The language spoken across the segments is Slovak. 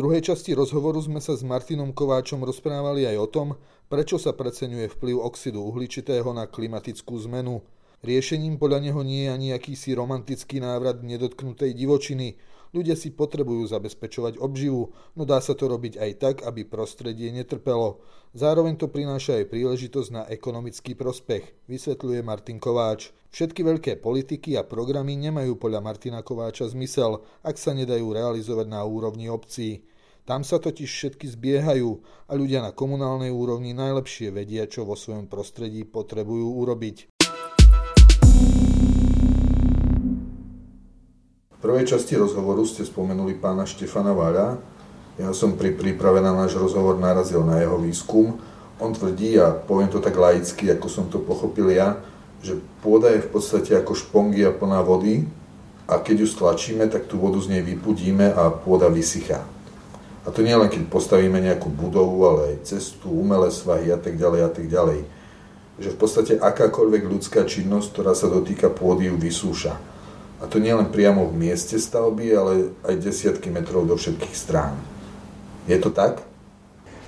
druhej časti rozhovoru sme sa s Martinom Kováčom rozprávali aj o tom, prečo sa preceňuje vplyv oxidu uhličitého na klimatickú zmenu. Riešením podľa neho nie je ani akýsi romantický návrat nedotknutej divočiny. Ľudia si potrebujú zabezpečovať obživu, no dá sa to robiť aj tak, aby prostredie netrpelo. Zároveň to prináša aj príležitosť na ekonomický prospech, vysvetľuje Martin Kováč. Všetky veľké politiky a programy nemajú podľa Martina Kováča zmysel, ak sa nedajú realizovať na úrovni obcí. Tam sa totiž všetky zbiehajú a ľudia na komunálnej úrovni najlepšie vedia, čo vo svojom prostredí potrebujú urobiť. V prvej časti rozhovoru ste spomenuli pána Štefana Váľa. Ja som pri príprave na náš rozhovor narazil na jeho výskum. On tvrdí, a poviem to tak laicky, ako som to pochopil ja, že pôda je v podstate ako špongia plná vody a keď ju stlačíme, tak tú vodu z nej vypudíme a pôda vysychá. A to nie len keď postavíme nejakú budovu, ale aj cestu, umelé svahy a tak ďalej a tak ďalej. Že v podstate akákoľvek ľudská činnosť, ktorá sa dotýka pôdy, ju vysúša. A to nie len priamo v mieste stavby, ale aj desiatky metrov do všetkých strán. Je to tak?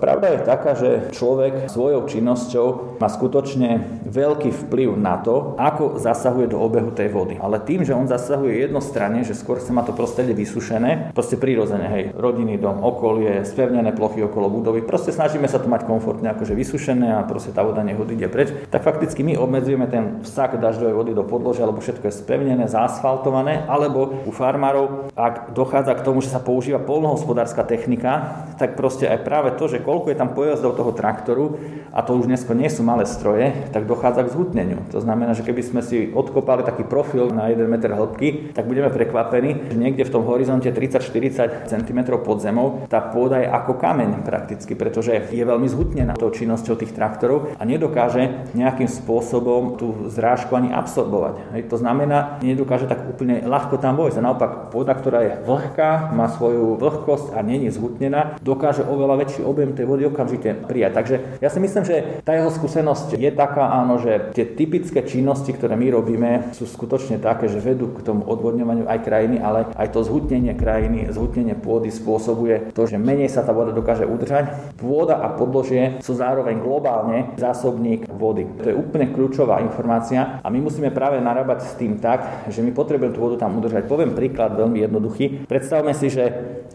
Pravda je taká, že človek svojou činnosťou má skutočne veľký vplyv na to, ako zasahuje do obehu tej vody. Ale tým, že on zasahuje jednostranne, že skôr sa má to prostredie vysušené, proste prirodzene, hej, rodinný dom, okolie, spevnené plochy okolo budovy, proste snažíme sa to mať komfortne, akože vysušené a proste tá voda nech ide preč, tak fakticky my obmedzujeme ten vsak dažďovej vody do podložia, lebo všetko je spevnené, zaasfaltované, alebo u farmárov, ak dochádza k tomu, že sa používa polnohospodárska technika, tak proste aj práve to, že koľko je tam pojazdov toho traktoru, a to už dnesko nie sú malé stroje, tak dochádza k zhutneniu. To znamená, že keby sme si odkopali taký profil na 1 meter hĺbky, tak budeme prekvapení, že niekde v tom horizonte 30-40 cm pod zemou tá pôda je ako kameň prakticky, pretože je veľmi zhutnená tou činnosťou tých traktorov a nedokáže nejakým spôsobom tú zrážku ani absorbovať. Hej, to znamená, nedokáže tak úplne ľahko tam vojsť. A naopak pôda, ktorá je vlhká, má svoju vlhkosť a není zhutnená, dokáže oveľa väčší objem tej vody okamžite prijať. Takže ja si myslím, že tá jeho skúsenosť je taká, áno, že tie typické činnosti, ktoré my robíme, sú skutočne také, že vedú k tomu odvodňovaniu aj krajiny, ale aj to zhutnenie krajiny, zhutnenie pôdy spôsobuje to, že menej sa tá voda dokáže udržať. Pôda a podložie sú zároveň globálne zásobník vody. To je úplne kľúčová informácia a my musíme práve narábať s tým tak, že my potrebujeme tú vodu tam udržať. Poviem príklad veľmi jednoduchý. Predstavme si, že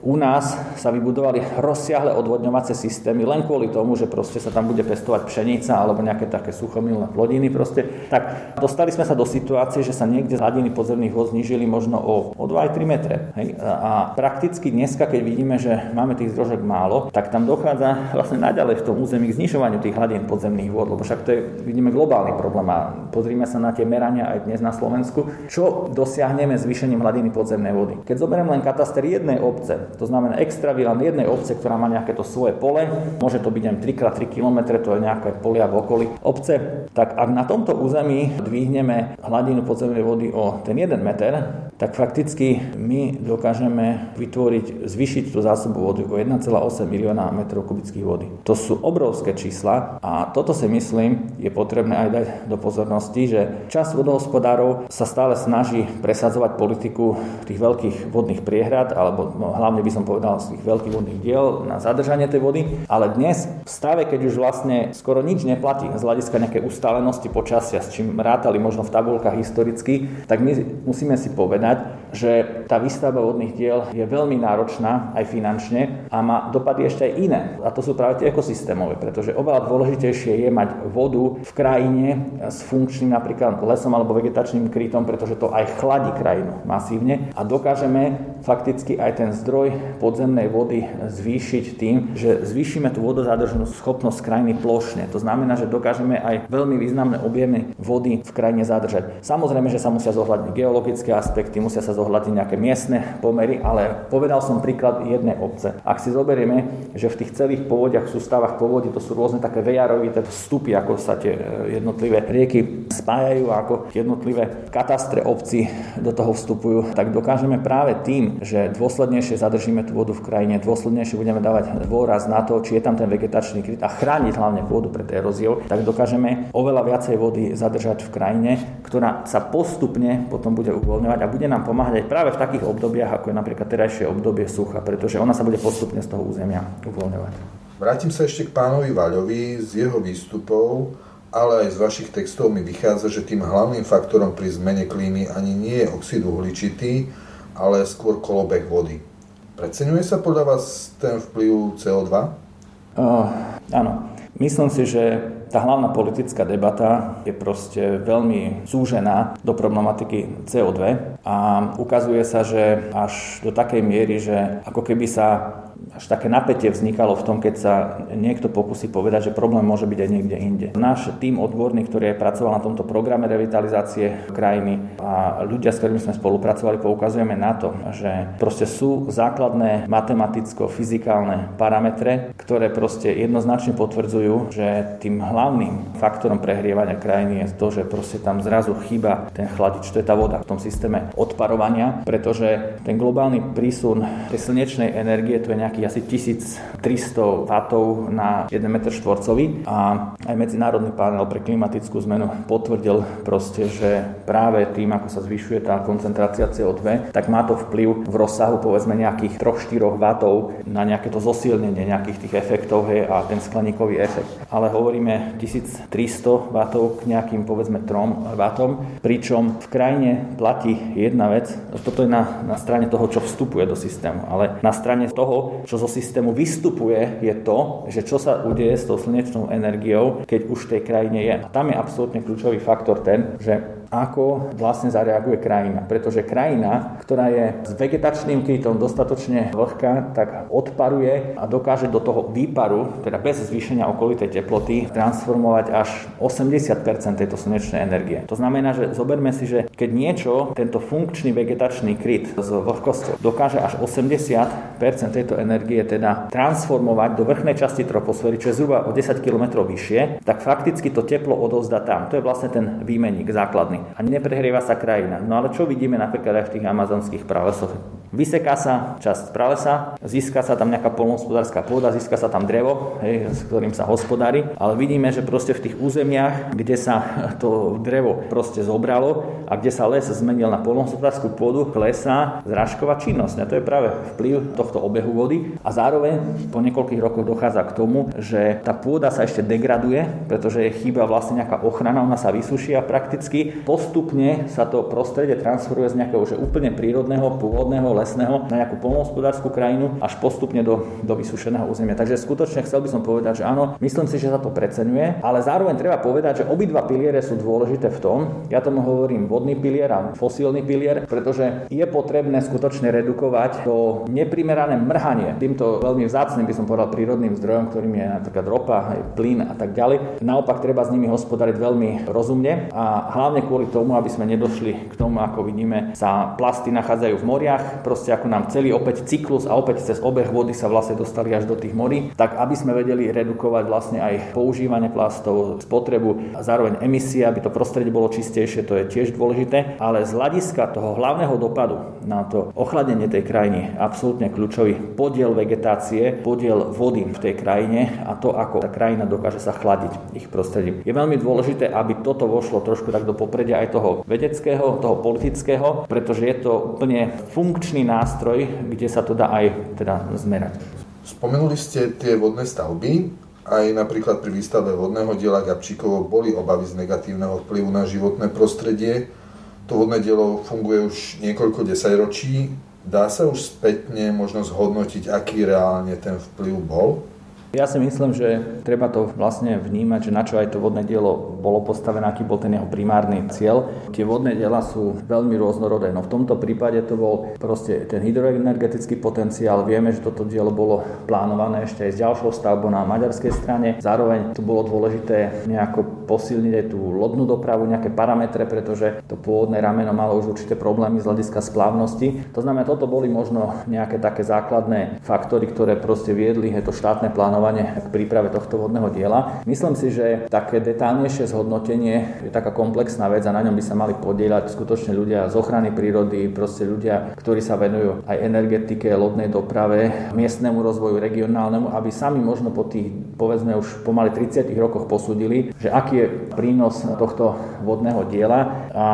u nás sa vybudovali rozsiahle odvodňovacie systémy len kvôli tomu, že proste sa tam bude pestovať pšenica alebo nejaké také suchomilné plodiny proste. Tak dostali sme sa do situácie, že sa niekde hladiny podzemných vod znížili možno o, o 2-3 metre. Hej? A prakticky dneska, keď vidíme, že máme tých zdrožok málo, tak tam dochádza vlastne naďalej v tom území k znižovaniu tých hladín podzemných vod, lebo však to je, vidíme, globálny problém a pozrime sa na tie merania aj dnes na Slovensku, čo dosiahneme zvýšením hladiny podzemnej vody. Keď zoberiem len kataster jednej obce, to znamená extravilán jednej obce, ktorá má nejaké to svoje pole, môže to byť aj 3x3 km, to je nejaké polia v okolí obce, tak ak na tomto území dvihneme hladinu podzemnej vody o ten 1 meter, tak fakticky my dokážeme vytvoriť, zvyšiť tú zásobu vody o 1,8 milióna metrov kubických vody. To sú obrovské čísla a toto si myslím je potrebné aj dať do pozornosti, že časť vodohospodárov sa stále snaží presadzovať politiku tých veľkých vodných priehrad, alebo no, hlavne by som povedal z tých veľkých vodných diel na zadržanie tej vody, ale dnes v stave, keď už vlastne skoro nič neplatí z hľadiska nejakej ustálenosti počasia, s čím rátali možno v tabulkách historicky, tak my musíme si povedať, že tá výstavba vodných diel je veľmi náročná aj finančne a má dopady ešte aj iné. A to sú práve tie ekosystémové, pretože oveľa dôležitejšie je mať vodu v krajine s funkčným napríklad lesom alebo vegetačným krytom, pretože to aj chladí krajinu masívne a dokážeme fakticky aj ten zdroj podzemnej vody zvýšiť tým, že zvýšime tú vodozádržnú schopnosť krajiny plošne. To znamená, že dokážeme aj veľmi významné objemy vody v krajine zadržať. Samozrejme, že sa musia zohľadniť geologické aspekty, musia sa zohľadiť nejaké miestne pomery, ale povedal som príklad jednej obce. Ak si zoberieme, že v tých celých povodiach, sústavách povodí, to sú rôzne také vejarovité vstupy, ako sa tie e, jednotlivé rieky spájajú ako jednotlivé katastre obci do toho vstupujú, tak dokážeme práve tým, že dôslednejšie zadržíme tú vodu v krajine, dôslednejšie budeme dávať dôraz na to, či je tam ten vegetačný kryt a chrániť hlavne pôdu pred eróziou, tak dokážeme oveľa viacej vody zadržať v krajine, ktorá sa postupne potom bude uvoľňovať a bude nám pomáhať aj práve v takých obdobiach, ako je napríklad terajšie obdobie sucha, pretože ona sa bude postupne z toho územia uvoľňovať. Vrátim sa ešte k pánovi Vaľovi z jeho výstupov, ale aj z vašich textov mi vychádza, že tým hlavným faktorom pri zmene klímy ani nie je oxid uhličitý, ale skôr kolobeh vody. Preceňuje sa podľa vás ten vplyv CO2? Uh, áno. Myslím si, že tá hlavná politická debata je proste veľmi súžená do problematiky CO2 a ukazuje sa, že až do takej miery, že ako keby sa až také napätie vznikalo v tom, keď sa niekto pokusí povedať, že problém môže byť aj niekde inde. Náš tým odborný, ktorý aj pracoval na tomto programe revitalizácie krajiny a ľudia, s ktorými sme spolupracovali, poukazujeme na to, že proste sú základné matematicko-fyzikálne parametre, ktoré proste jednoznačne potvrdzujú, že tým hlavným faktorom prehrievania krajiny je to, že proste tam zrazu chýba ten chladič, to je tá voda v tom systéme odparovania, pretože ten globálny prísun tej slnečnej energie, to je nejaký asi 1300 W na 1 m štvorcový. A aj Medzinárodný panel pre klimatickú zmenu potvrdil proste, že práve tým, ako sa zvyšuje tá koncentrácia CO2, tak má to vplyv v rozsahu povedzme nejakých 3-4 W na nejaké to zosilnenie nejakých tých efektov hej, a ten skleníkový efekt. Ale hovoríme 1300 W k nejakým povedzme 3 W, pričom v krajine platí jedna vec, toto je na, na strane toho, čo vstupuje do systému, ale na strane toho, čo zo systému vystupuje, je to, že čo sa udeje s tou slnečnou energiou, keď už v tej krajine je. A tam je absolútne kľúčový faktor ten, že ako vlastne zareaguje krajina. Pretože krajina, ktorá je s vegetačným krytom dostatočne vlhká, tak odparuje a dokáže do toho výparu, teda bez zvýšenia okolitej teploty, transformovať až 80% tejto slnečnej energie. To znamená, že zoberme si, že keď niečo, tento funkčný vegetačný kryt s vlhkosťou dokáže až 80% tejto energie teda transformovať do vrchnej časti troposféry, čo je zhruba o 10 km vyššie, tak fakticky to teplo odovzda tam. To je vlastne ten výmenník základný a neprehrieva krajina. No ale čo vidíme napríklad aj v tých amazonských pralesoch? Vyseká sa časť pralesa, získa sa tam nejaká polnohospodárska pôda, získa sa tam drevo, hej, s ktorým sa hospodári, ale vidíme, že proste v tých územiach, kde sa to drevo proste zobralo a kde sa les zmenil na polnohospodárskú pôdu, klesá zrážková činnosť. A to je práve vplyv tohto obehu vody a zároveň po niekoľkých rokoch dochádza k tomu, že tá pôda sa ešte degraduje, pretože je chýba vlastne nejaká ochrana, ona sa vysuší a prakticky postupne sa to prostredie transformuje z nejakého že úplne prírodného, pôvodného, lesného na nejakú polnohospodárskú krajinu až postupne do, do vysušeného územia. Takže skutočne chcel by som povedať, že áno, myslím si, že sa to preceňuje, ale zároveň treba povedať, že obidva piliere sú dôležité v tom, ja tomu hovorím vodný pilier a fosílny pilier, pretože je potrebné skutočne redukovať to neprimerané mrhanie týmto veľmi vzácným, by som povedal, prírodným zdrojom, ktorým je napríklad ropa, plyn a tak ďalej. Naopak treba s nimi hospodariť veľmi rozumne a hlavne kvôli tomu, aby sme nedošli k tomu, ako vidíme, sa plasty nachádzajú v moriach, proste ako nám celý opäť cyklus a opäť cez obeh vody sa vlastne dostali až do tých morí, tak aby sme vedeli redukovať vlastne aj používanie plastov, spotrebu a zároveň emisie, aby to prostredie bolo čistejšie, to je tiež dôležité, ale z hľadiska toho hlavného dopadu na to ochladenie tej krajiny absolútne kľúčový podiel vegetácie, podiel vody v tej krajine a to, ako tá krajina dokáže sa chladiť ich prostredím. Je veľmi dôležité, aby toto vošlo trošku tak do popredia aj toho vedeckého, toho politického, pretože je to úplne funkčný nástroj, kde sa to dá aj teda zmerať. Spomenuli ste tie vodné stavby, aj napríklad pri výstave vodného diela Gabčíkovo boli obavy z negatívneho vplyvu na životné prostredie. To vodné dielo funguje už niekoľko desaťročí. Dá sa už spätne možno zhodnotiť, aký reálne ten vplyv bol? Ja si myslím, že treba to vlastne vnímať, že na čo aj to vodné dielo bolo postavené, aký bol ten jeho primárny cieľ. Tie vodné diela sú veľmi rôznorodé, no v tomto prípade to bol proste ten hydroenergetický potenciál. Vieme, že toto dielo bolo plánované ešte aj s ďalšou stavbou na maďarskej strane. Zároveň tu bolo dôležité nejako posilniť aj tú lodnú dopravu, nejaké parametre, pretože to pôvodné rameno malo už určité problémy z hľadiska splávnosti. To znamená, toto boli možno nejaké také základné faktory, ktoré proste viedli to štátne plánovanie plánovanie k príprave tohto vodného diela. Myslím si, že také detálnejšie zhodnotenie je taká komplexná vec a na ňom by sa mali podielať skutočne ľudia z ochrany prírody, proste ľudia, ktorí sa venujú aj energetike, lodnej doprave, miestnemu rozvoju, regionálnemu, aby sami možno po tých, povedzme už pomaly 30 rokoch posúdili, že aký je prínos tohto vodného diela a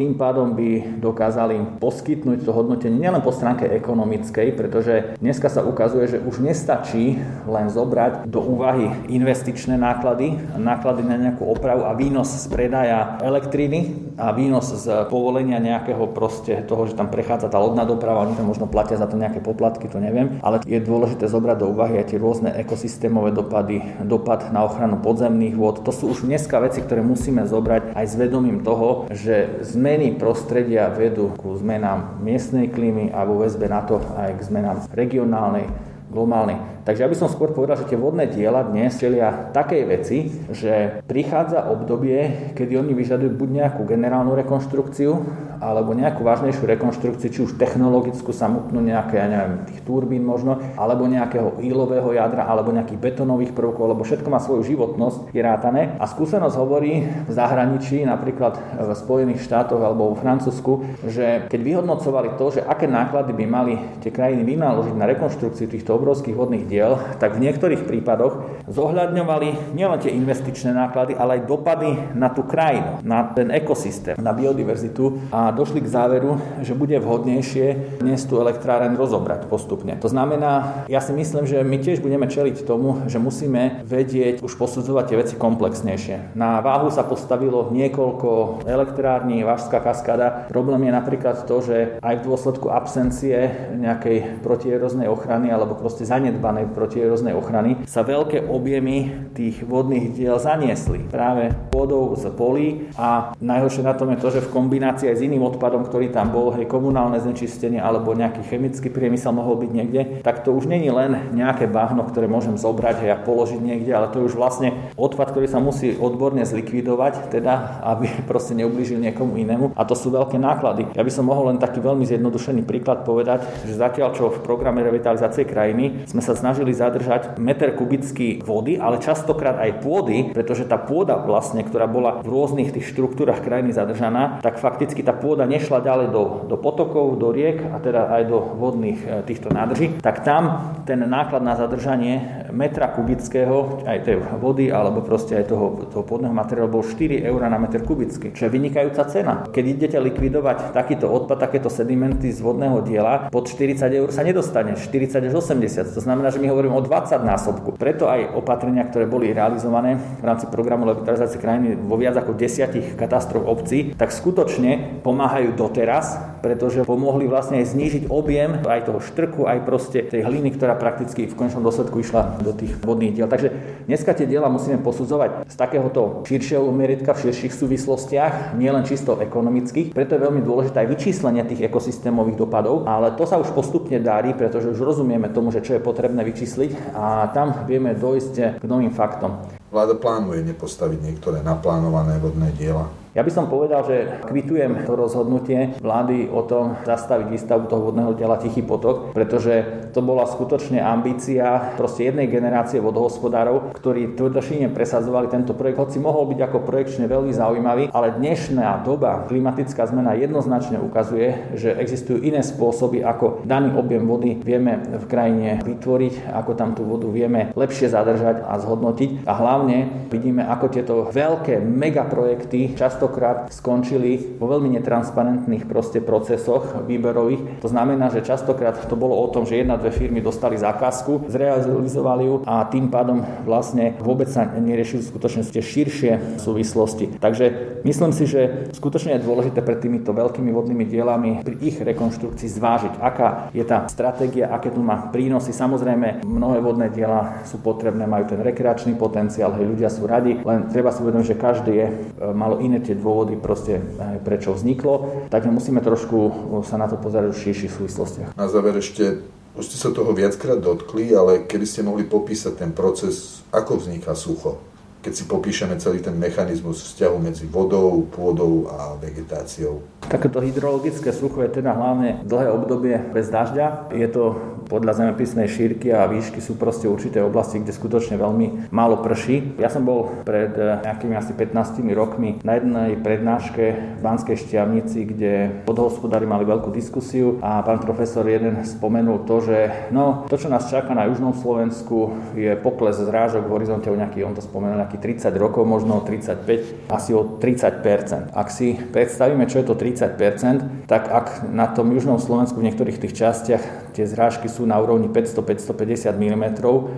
tým pádom by dokázali poskytnúť to hodnotenie nielen po stránke ekonomickej, pretože dneska sa ukazuje, že už nestačí len zobrať do úvahy investičné náklady, náklady na nejakú opravu a výnos z predaja elektriny a výnos z povolenia nejakého proste toho, že tam prechádza tá lodná doprava, oni tam možno platia za to nejaké poplatky, to neviem, ale je dôležité zobrať do úvahy aj tie rôzne ekosystémové dopady, dopad na ochranu podzemných vôd. To sú už dneska veci, ktoré musíme zobrať aj s vedomím toho, že zmeny prostredia vedú ku zmenám miestnej klímy a vo väzbe na to aj k zmenám regionálnej, globálnej. Takže ja by som skôr povedal, že tie vodné diela dnes čelia takej veci, že prichádza obdobie, kedy oni vyžadujú buď nejakú generálnu rekonštrukciu, alebo nejakú vážnejšiu rekonštrukciu, či už technologickú samotnú, nejaké, ja neviem, tých turbín možno, alebo nejakého ílového jadra, alebo nejakých betónových prvkov, lebo všetko má svoju životnosť, je rátané. A skúsenosť hovorí v zahraničí, napríklad v Spojených štátoch alebo v Francúzsku, že keď vyhodnocovali to, že aké náklady by mali tie krajiny vynaložiť na rekonštrukciu týchto obrovských vodných diel, tak v niektorých prípadoch zohľadňovali nielen tie investičné náklady, ale aj dopady na tú krajinu, na ten ekosystém, na biodiverzitu a došli k záveru, že bude vhodnejšie dnes tú elektráren rozobrať postupne. To znamená, ja si myslím, že my tiež budeme čeliť tomu, že musíme vedieť už posudzovať tie veci komplexnejšie. Na váhu sa postavilo niekoľko elektrární, Vážská kaskáda. Problém je napríklad to, že aj v dôsledku absencie nejakej protieroznej ochrany alebo proste zanedbanej protieroznej ochrany, sa veľké objemy tých vodných diel zaniesli práve vodou z polí a najhoršie na tom je to, že v kombinácii aj s iným odpadom, ktorý tam bol, hej, komunálne znečistenie alebo nejaký chemický priemysel mohol byť niekde, tak to už není len nejaké bahno, ktoré môžem zobrať hej, a položiť niekde, ale to je už vlastne odpad, ktorý sa musí odborne zlikvidovať, teda aby proste neublížil niekomu inému a to sú veľké náklady. Ja by som mohol len taký veľmi zjednodušený príklad povedať, že zatiaľ čo v programe revitalizácie krajiny sme sa snažili snažili zadržať meter kubický vody, ale častokrát aj pôdy, pretože tá pôda vlastne, ktorá bola v rôznych tých štruktúrach krajiny zadržaná, tak fakticky tá pôda nešla ďalej do, do potokov, do riek a teda aj do vodných e, týchto nádrží, tak tam ten náklad na zadržanie metra kubického, aj tej vody alebo proste aj toho, toho pôdneho materiálu bol 4 eur na meter kubický, čo je vynikajúca cena. Keď idete likvidovať takýto odpad, takéto sedimenty z vodného diela, pod 40 eur sa nedostane, 40 až 80. To znamená, že my hovorím o 20 násobku. Preto aj opatrenia, ktoré boli realizované v rámci programu revitalizácie krajiny vo viac ako desiatich katastrof obcí, tak skutočne pomáhajú doteraz, pretože pomohli vlastne aj znížiť objem aj toho štrku, aj proste tej hliny, ktorá prakticky v končnom dôsledku išla do tých vodných diel. Takže dneska tie diela musíme posudzovať z takéhoto širšieho meritka v širších súvislostiach, nielen čisto ekonomických. Preto je veľmi dôležité aj vyčíslenie tých ekosystémových dopadov, ale to sa už postupne darí, pretože už rozumieme tomu, že čo je potrebné vyčísliť a tam vieme dojsť k novým faktom. Vláda plánuje nepostaviť niektoré naplánované vodné diela. Ja by som povedal, že kvitujem to rozhodnutie vlády o tom zastaviť výstavbu toho vodného diela Tichý potok, pretože to bola skutočne ambícia proste jednej generácie vodohospodárov, ktorí tvrdošine presadzovali tento projekt, hoci mohol byť ako projekčne veľmi zaujímavý, ale dnešná doba, klimatická zmena jednoznačne ukazuje, že existujú iné spôsoby, ako daný objem vody vieme v krajine vytvoriť, ako tam tú vodu vieme lepšie zadržať a zhodnotiť. A hlavne vidíme, ako tieto veľké megaprojekty často častokrát skončili vo veľmi netransparentných proste procesoch výberových. To znamená, že častokrát to bolo o tom, že jedna, dve firmy dostali zákazku, zrealizovali ju a tým pádom vlastne vôbec sa neriešili skutočne tie širšie súvislosti. Takže myslím si, že skutočne je dôležité pred týmito veľkými vodnými dielami pri ich rekonštrukcii zvážiť, aká je tá stratégia, aké tu má prínosy. Samozrejme, mnohé vodné diela sú potrebné, majú ten rekreačný potenciál, hej, ľudia sú radi, len treba si uvedomiť, že každý je e, malo iné tie dôvody proste, prečo vzniklo, tak musíme trošku sa na to pozerať v širších súvislostiach. Na záver ešte, už ste sa toho viackrát dotkli, ale kedy ste mohli popísať ten proces, ako vzniká sucho? Keď si popíšeme celý ten mechanizmus vzťahu medzi vodou, pôdou a vegetáciou. Takéto hydrologické sucho je teda hlavne dlhé obdobie bez dažďa. Je to podľa zemepisnej šírky a výšky sú proste určité oblasti, kde skutočne veľmi málo prší. Ja som bol pred eh, nejakými asi 15 rokmi na jednej prednáške v Banskej Šťavnici, kde podhospodári mali veľkú diskusiu a pán profesor jeden spomenul to, že no, to, čo nás čaká na južnom Slovensku, je pokles zrážok v horizonte o nejaký, on to spomenul, nejaký 30 rokov, možno 35, asi o 30% Ak si predstavíme, čo je to 30% tak ak na tom južnom Slovensku v niektorých tých častiach tie zrážky sú na úrovni 500-550 mm,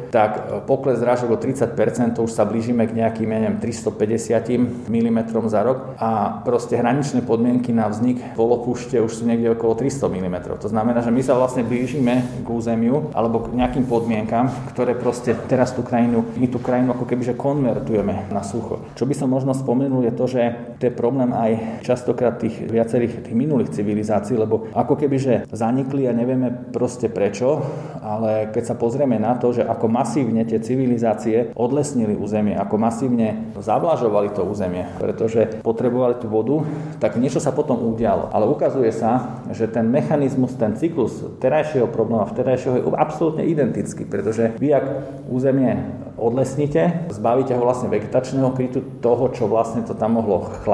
tak e, pokles zrážok o 30 to už sa blížime k nejakým, neviem, 350 mm za rok a proste hraničné podmienky na vznik polopúšte už sú niekde okolo 300 mm. To znamená, že my sa vlastne blížime k územiu alebo k nejakým podmienkam, ktoré proste teraz tú krajinu, my tú krajinu ako keby že konvertujeme na sucho. Čo by som možno spomenul je to, že to je problém aj častokrát tých viacerých tých minulých civilizácií, lebo ako keby že zanikli a nevieme proste prečo, ale keď sa pozrieme na to, že ako masívne tie civilizácie odlesnili územie, ako masívne zavlažovali to územie, pretože potrebovali tú vodu, tak niečo sa potom udialo. Ale ukazuje sa, že ten mechanizmus, ten cyklus terajšieho problému a vterajšieho je absolútne identický, pretože vy ak územie odlesnite, zbavíte ho vlastne vegetačného krytu, toho, čo vlastne to tam mohlo chladiť,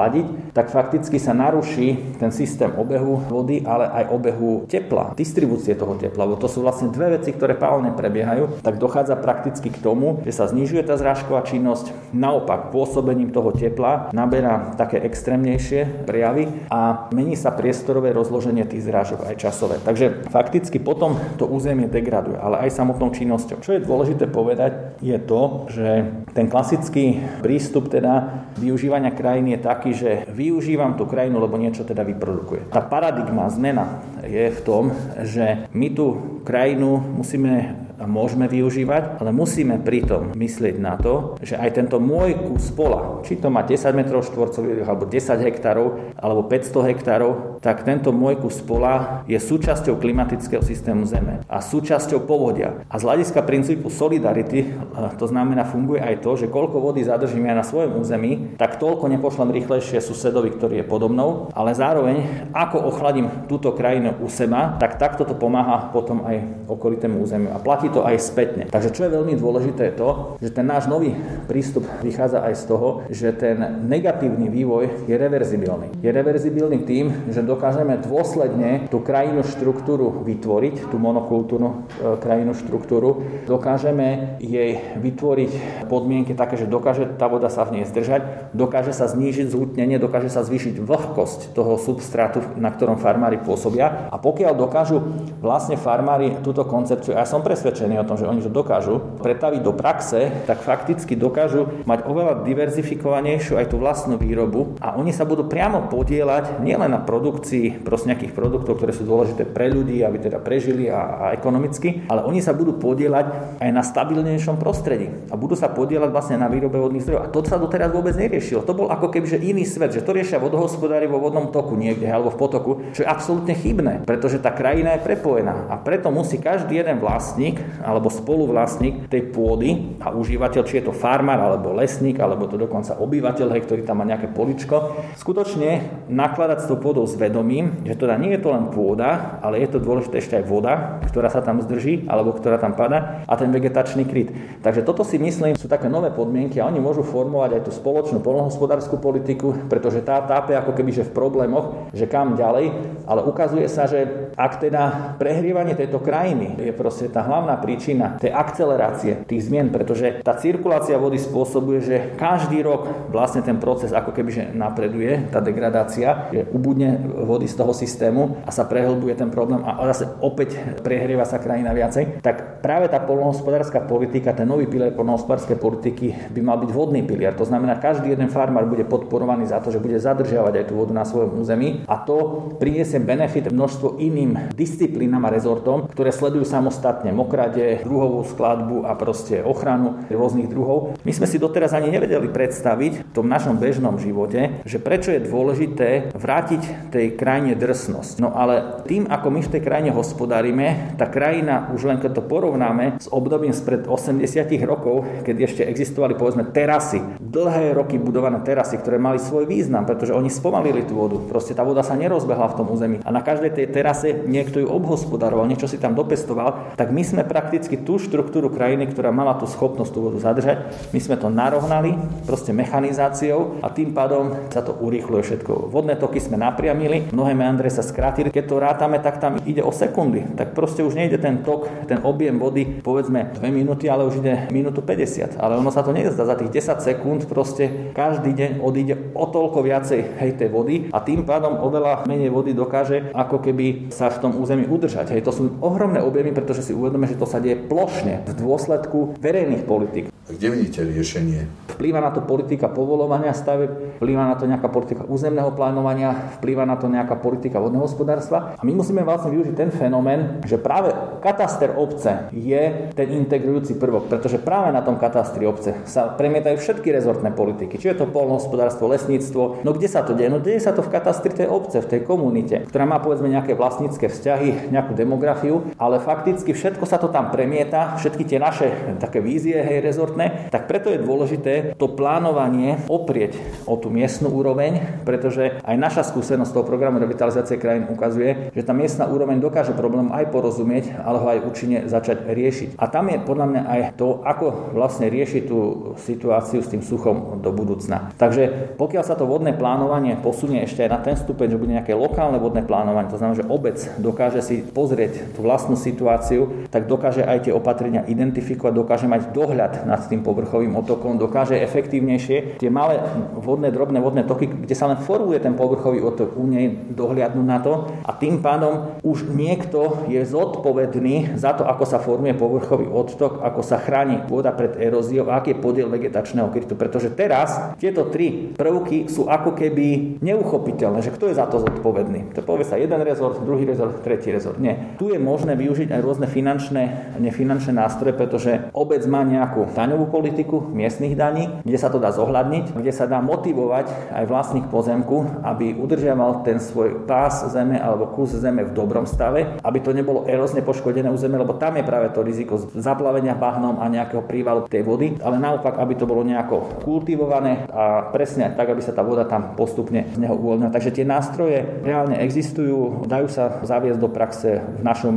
tak fakticky sa naruší ten systém obehu vody, ale aj obehu tepla, distribúcie toho tepla, lebo to sú vlastne dve veci, ktoré paralelne prebiehajú, tak dochádza prakticky k tomu, že sa znižuje tá zrážková činnosť, naopak pôsobením toho tepla naberá také extrémnejšie prejavy a mení sa priestorové rozloženie tých zrážok aj časové. Takže fakticky potom to územie degraduje, ale aj samotnou činnosťou. Čo je dôležité povedať, je to, že ten klasický prístup teda využívania krajiny je taký, že využívam tú krajinu, lebo niečo teda vyprodukuje. Tá paradigma, zmena je v tom, že my tú krajinu musíme môžeme využívať, ale musíme pritom myslieť na to, že aj tento môj kus pola, či to má 10 m štvorcových, alebo 10 hektárov, alebo 500 hektárov, tak tento môj kus pola je súčasťou klimatického systému Zeme a súčasťou povodia. A z hľadiska princípu solidarity, to znamená, funguje aj to, že koľko vody zadržím ja na svojom území, tak toľko nepošlem rýchlejšie susedovi, ktorý je podobnou, ale zároveň, ako ochladím túto krajinu u seba, tak takto to pomáha potom aj okolitému územiu. A platí to aj spätne. Takže čo je veľmi dôležité je to, že ten náš nový prístup vychádza aj z toho, že ten negatívny vývoj je reverzibilný. Je reverzibilný tým, že dokážeme dôsledne tú krajinu štruktúru vytvoriť, tú monokultúrnu e, krajinu štruktúru, dokážeme jej vytvoriť podmienky také, že dokáže tá voda sa v nej zdržať, dokáže sa znížiť zhutnenie, dokáže sa zvýšiť vlhkosť toho substrátu, na ktorom farmári pôsobia. A pokiaľ dokážu vlastne farmári túto koncepciu, ja som presvedčený, presvedčení o tom, že oni to dokážu pretaviť do praxe, tak fakticky dokážu mať oveľa diverzifikovanejšiu aj tú vlastnú výrobu a oni sa budú priamo podielať nielen na produkcii proste nejakých produktov, ktoré sú dôležité pre ľudí, aby teda prežili a, a ekonomicky, ale oni sa budú podielať aj na stabilnejšom prostredí a budú sa podielať vlastne na výrobe vodných zdrojov. A to sa doteraz vôbec neriešilo. To bol ako keby iný svet, že to riešia vodohospodári vo vodnom toku niekde alebo v potoku, čo je absolútne chybné, pretože tá krajina je prepojená a preto musí každý jeden vlastník alebo spoluvlastník tej pôdy a užívateľ, či je to farmár alebo lesník, alebo to dokonca obyvateľ, hej, ktorý tam má nejaké poličko, skutočne nakladať s tou pôdou s vedomím, že teda nie je to len pôda, ale je to dôležité ešte aj voda, ktorá sa tam zdrží, alebo ktorá tam pada a ten vegetačný kryt. Takže toto si myslím sú také nové podmienky a oni môžu formovať aj tú spoločnú polnohospodárskú politiku, pretože tá tápe ako keby že v problémoch, že kam ďalej, ale ukazuje sa, že ak teda prehrievanie tejto krajiny je proste tá hlavná príčina tej akcelerácie tých zmien, pretože tá cirkulácia vody spôsobuje, že každý rok vlastne ten proces ako keby že napreduje, tá degradácia, že ubudne vody z toho systému a sa prehlbuje ten problém a zase opäť prehrieva sa krajina viacej, tak práve tá polnohospodárska politika, ten nový pilier polnohospodárskej politiky by mal byť vodný pilier. To znamená, každý jeden farmár bude podporovaný za to, že bude zadržiavať aj tú vodu na svojom území a to priniesie benefit množstvo iným disciplínam a rezortom, ktoré sledujú samostatne mokré výhrade, druhovú skladbu a proste ochranu rôznych druhov. My sme si doteraz ani nevedeli predstaviť v tom našom bežnom živote, že prečo je dôležité vrátiť tej krajine drsnosť. No ale tým, ako my v tej krajine hospodárime, tá krajina, už len keď to porovnáme s obdobím spred 80 rokov, keď ešte existovali povedzme terasy, dlhé roky budované terasy, ktoré mali svoj význam, pretože oni spomalili tú vodu. Proste tá voda sa nerozbehla v tom území. A na každej tej terase niekto ju obhospodaroval, niečo si tam dopestoval, tak my sme prakticky tú štruktúru krajiny, ktorá mala tú schopnosť tú vodu zadržať, my sme to narohnali proste mechanizáciou a tým pádom sa to urýchluje všetko. Vodné toky sme napriamili, mnohé meandre sa skrátili. Keď to rátame, tak tam ide o sekundy. Tak proste už nejde ten tok, ten objem vody, povedzme 2 minúty, ale už ide minútu 50. Ale ono sa to nezdá za tých 10 sekúnd proste každý deň odíde o toľko viacej hej tej vody a tým pádom oveľa menej vody dokáže ako keby sa v tom území udržať. Hej, to sú ohromné objemy, pretože si uvedome, že to sa deje plošne v dôsledku verejných politik. A kde vidíte riešenie? Vplýva na to politika povolovania staveb, vplýva na to nejaká politika územného plánovania, vplýva na to nejaká politika vodného hospodárstva. A my musíme vlastne využiť ten fenomén, že práve kataster obce je ten integrujúci prvok, pretože práve na tom katastri obce sa premietajú všetky rezortné politiky. Či je to polnohospodárstvo, lesníctvo, no kde sa to deje? No deje sa to v katastri tej obce, v tej komunite, ktorá má povedzme nejaké vlastnícke vzťahy, nejakú demografiu, ale fakticky všetko sa to tam premieta, všetky tie naše také vízie, hej, rezortné, tak preto je dôležité to plánovanie oprieť o tú miestnu úroveň, pretože aj naša skúsenosť toho programu revitalizácie krajín ukazuje, že tá miestna úroveň dokáže problém aj porozumieť, ale ho aj účinne začať riešiť. A tam je podľa mňa aj to, ako vlastne riešiť tú situáciu s tým suchom do budúcna. Takže pokiaľ sa to vodné plánovanie posunie ešte aj na ten stupeň, že bude nejaké lokálne vodné plánovanie, to znamená, že obec dokáže si pozrieť tú vlastnú situáciu, tak dokáže aj tie opatrenia identifikovať, dokáže mať dohľad nad tým povrchovým otokom, dokáže efektívnejšie tie malé vodné, drobné vodné toky, kde sa len formuje ten povrchový otok, u nej dohliadnúť na to a tým pádom už niekto je zodpovedný za to, ako sa formuje povrchový odtok, ako sa chráni pôda pred eróziou a aký je podiel vegetačného krytu. Pretože teraz tieto tri prvky sú ako keby neuchopiteľné, že kto je za to zodpovedný. To povie sa jeden rezort, druhý rezort, tretí rezort. Nie. Tu je možné využiť aj rôzne finančné a nefinančné nástroje, pretože obec má nejakú daňovú politiku miestnych daní, kde sa to dá zohľadniť, kde sa dá motivovať aj vlastník pozemku, aby udržiaval ten svoj pás zeme alebo kus zeme v dobrom stave, aby to nebolo erozne poškodené územie, lebo tam je práve to riziko zaplavenia bahnom a nejakého prívalu tej vody, ale naopak, aby to bolo nejako kultivované a presne tak, aby sa tá voda tam postupne z neho uvoľnila. Takže tie nástroje reálne existujú, dajú sa zaviesť do praxe v našom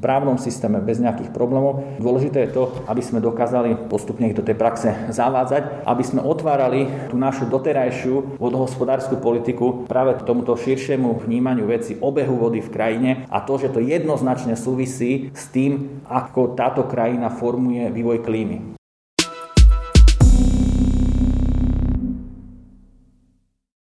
právnom systéme bez nejakých problémov. Dôležité je to, aby sme dokázali postupne ich do tej praxe zavádzať, aby sme otvárali tú našu doterajšiu vodohospodárskú politiku práve tomuto širšiemu vnímaniu veci obehu vody v krajine a to, že to jednoznačne súvisí s tým, ako táto krajina formuje vývoj klímy.